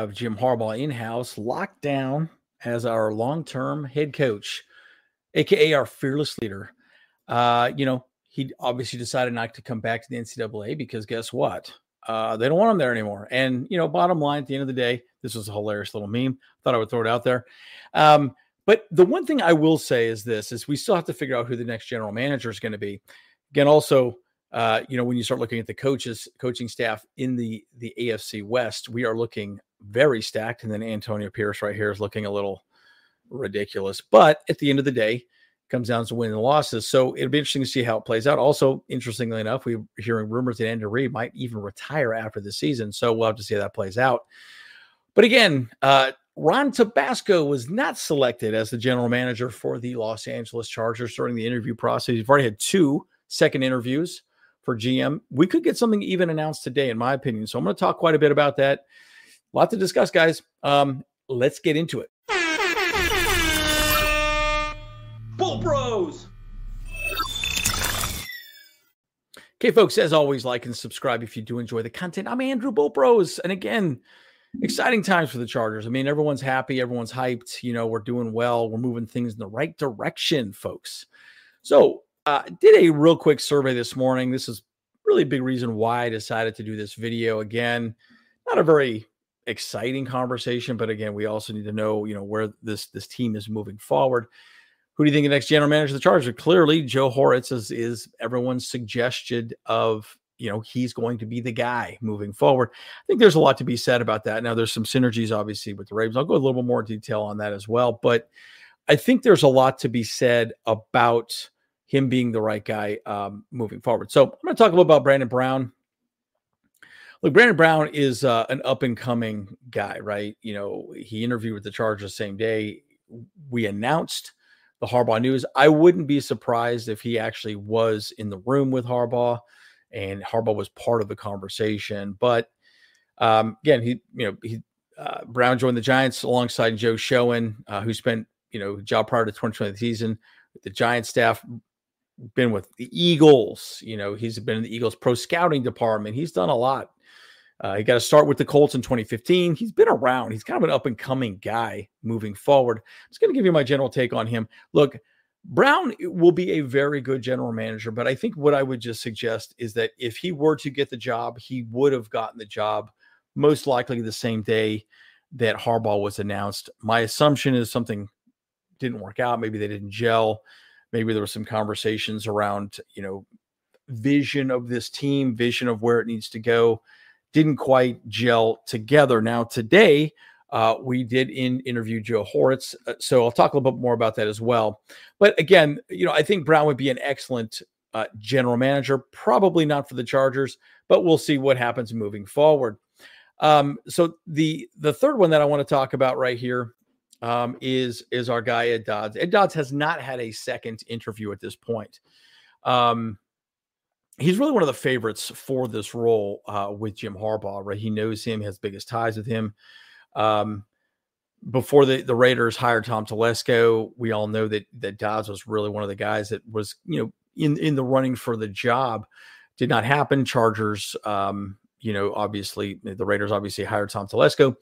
of Jim Harbaugh in house, locked down as our long term head coach, aka our fearless leader. Uh, you know, he obviously decided not to come back to the NCAA because guess what? Uh, they don't want him there anymore. And you know, bottom line, at the end of the day, this was a hilarious little meme. Thought I would throw it out there. Um, but the one thing I will say is this: is we still have to figure out who the next general manager is going to be. Again, also, uh, you know, when you start looking at the coaches, coaching staff in the the AFC West, we are looking very stacked. And then Antonio Pierce right here is looking a little ridiculous. But at the end of the day, comes down to winning and losses. So it'll be interesting to see how it plays out. Also, interestingly enough, we're hearing rumors that Andrew Reid might even retire after the season. So we'll have to see how that plays out. But again, uh, Ron Tabasco was not selected as the general manager for the Los Angeles Chargers during the interview process. We've already had two second interviews for GM. We could get something even announced today, in my opinion. So I'm going to talk quite a bit about that. A lot to discuss, guys. Um, let's get into it. Bolt Bros. Okay, folks, as always, like and subscribe if you do enjoy the content. I'm Andrew Bolt Bros. And again, exciting times for the Chargers. I mean, everyone's happy, everyone's hyped. You know, we're doing well, we're moving things in the right direction, folks. So, uh, did a real quick survey this morning. This is really a big reason why I decided to do this video again. Not a very exciting conversation, but again, we also need to know, you know, where this this team is moving forward. Who do you think the next general manager of the Chargers? Clearly, Joe Hortiz is, is everyone's suggestion of you know he's going to be the guy moving forward. I think there's a lot to be said about that. Now there's some synergies obviously with the Ravens. I'll go a little bit more detail on that as well, but I think there's a lot to be said about him being the right guy um, moving forward. So I'm going to talk a little about Brandon Brown. Look, Brandon Brown is uh, an up and coming guy, right? You know, he interviewed with the Chargers the same day we announced the Harbaugh news. I wouldn't be surprised if he actually was in the room with Harbaugh and Harbaugh was part of the conversation. But um, again, he, you know, he, uh, Brown joined the Giants alongside Joe Schoen, uh, who spent, you know, job prior to 2020 season with the Giants staff, been with the Eagles. You know, he's been in the Eagles pro scouting department. He's done a lot. Uh, he got to start with the Colts in 2015. He's been around. He's kind of an up and coming guy moving forward. I'm just going to give you my general take on him. Look, Brown will be a very good general manager, but I think what I would just suggest is that if he were to get the job, he would have gotten the job most likely the same day that Harbaugh was announced. My assumption is something didn't work out. Maybe they didn't gel. Maybe there were some conversations around, you know, vision of this team, vision of where it needs to go. Didn't quite gel together. Now, today, uh, we did in interview Joe Hortiz, uh, so I'll talk a little bit more about that as well. But again, you know, I think Brown would be an excellent uh, general manager. Probably not for the Chargers, but we'll see what happens moving forward. Um, so the the third one that I want to talk about right here um, is is our guy Ed Dodds. Ed Dodds has not had a second interview at this point. Um, he's really one of the favorites for this role uh, with Jim Harbaugh. Right, he knows him, has biggest ties with him. Um, before the, the Raiders hired Tom Telesco, we all know that that Dodds was really one of the guys that was, you know, in in the running for the job. Did not happen. Chargers, um, you know, obviously the Raiders obviously hired Tom Telesco,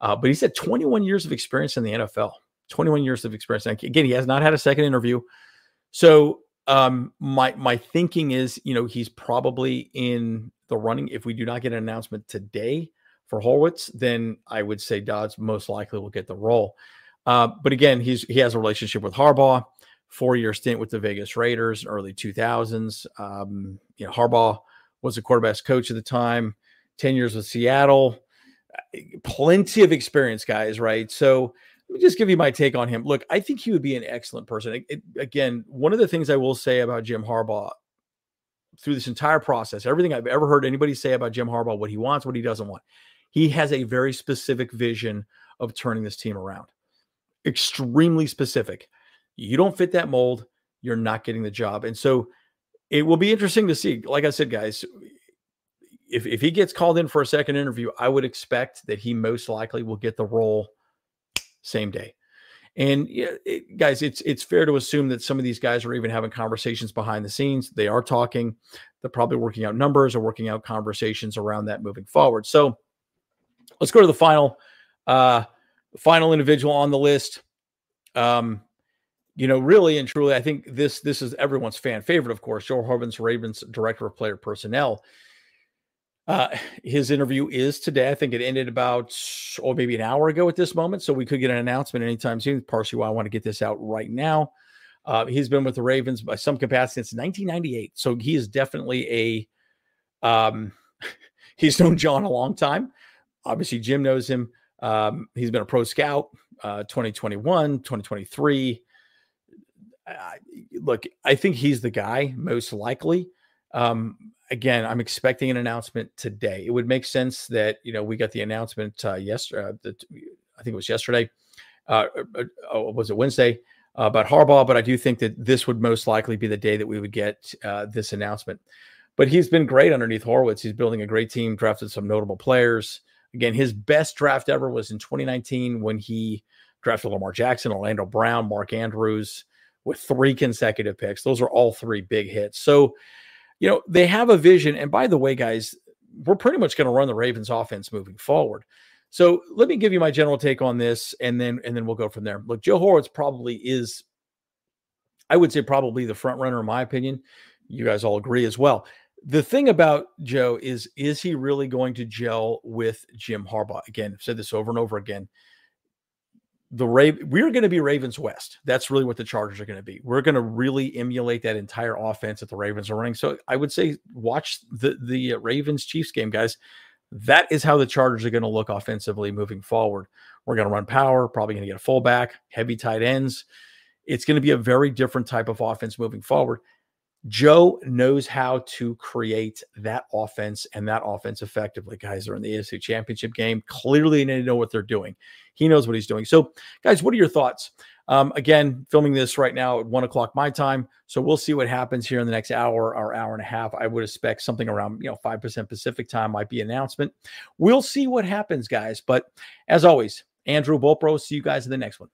uh, but he's had 21 years of experience in the NFL. 21 years of experience. again, he has not had a second interview. So um, my my thinking is, you know, he's probably in the running. If we do not get an announcement today, for Hortiz, then I would say Dodds most likely will get the role. Uh, but again, he's he has a relationship with Harbaugh, four year stint with the Vegas Raiders, early 2000s. Um, you know, Harbaugh was a quarterback's coach at the time, 10 years with Seattle, plenty of experience, guys, right? So let me just give you my take on him. Look, I think he would be an excellent person. It, it, again, one of the things I will say about Jim Harbaugh through this entire process, everything I've ever heard anybody say about Jim Harbaugh, what he wants, what he doesn't want, he has a very specific vision of turning this team around. Extremely specific. You don't fit that mold, you're not getting the job. And so it will be interesting to see. Like I said, guys, if, if he gets called in for a second interview, I would expect that he most likely will get the role same day. And it, guys, it's it's fair to assume that some of these guys are even having conversations behind the scenes. They are talking. They're probably working out numbers or working out conversations around that moving forward. So let's go to the final Uh, final individual on the list. Um, you know, really and truly, I think this this is everyone's fan favorite, of course. Joe Hortiz Ravens director of player personnel. Uh, his interview is today. I think it ended about or oh, maybe an hour ago at this moment, so we could get an announcement anytime soon. Partially why I want to get this out right now. Uh, he's been with the Ravens by some capacity since 1998, so he is definitely a. Um, he's known John a long time. Obviously, Jim knows him. Um, he's been a pro scout, uh, 2021, 2023 look, I think he's the guy most likely. Um, again, I'm expecting an announcement today. It would make sense that you know we got the announcement uh, yesterday. Uh, the, I think it was yesterday. Uh, uh, uh oh, was it Wednesday about Harbaugh? But I do think that this would most likely be the day that we would get uh, this announcement. But he's been great underneath Hortiz. He's building a great team, drafted some notable players. Again, his best draft ever was in 2019 when he drafted Lamar Jackson, Orlando Brown, Mark Andrews with three consecutive picks. Those are all three big hits. So, you know, they have a vision. And by the way, guys, we're pretty much going to run the Ravens offense moving forward. So let me give you my general take on this, and then and then we'll go from there. Look, Joe Hortiz probably is, I would say, probably the front runner in my opinion. You guys all agree as well. The thing about Joe is, is he really going to gel with Jim Harbaugh? Again, I've said this over and over again the Raven, we're going to be Ravens West. That's really what the Chargers are going to be. We're going to really emulate that entire offense that the Ravens are running. So I would say watch the the uh, Ravens Chiefs game, guys. That is how the Chargers are going to look offensively moving forward. We're going to run power, probably going to get a fullback, heavy tight ends. It's going to be a very different type of offense moving forward. Joe knows how to create that offense and that offense effectively. Guys are in the AFC Championship game. Clearly, they know what they're doing. He knows what he's doing. So, guys, what are your thoughts? Um, again, filming this right now at one o'clock my time. So we'll see what happens here in the next hour or hour and a half. I would expect something around you know five percent Pacific time might be announcement. We'll see what happens, guys. But as always, Andrew Bolt Bros. See you guys in the next one.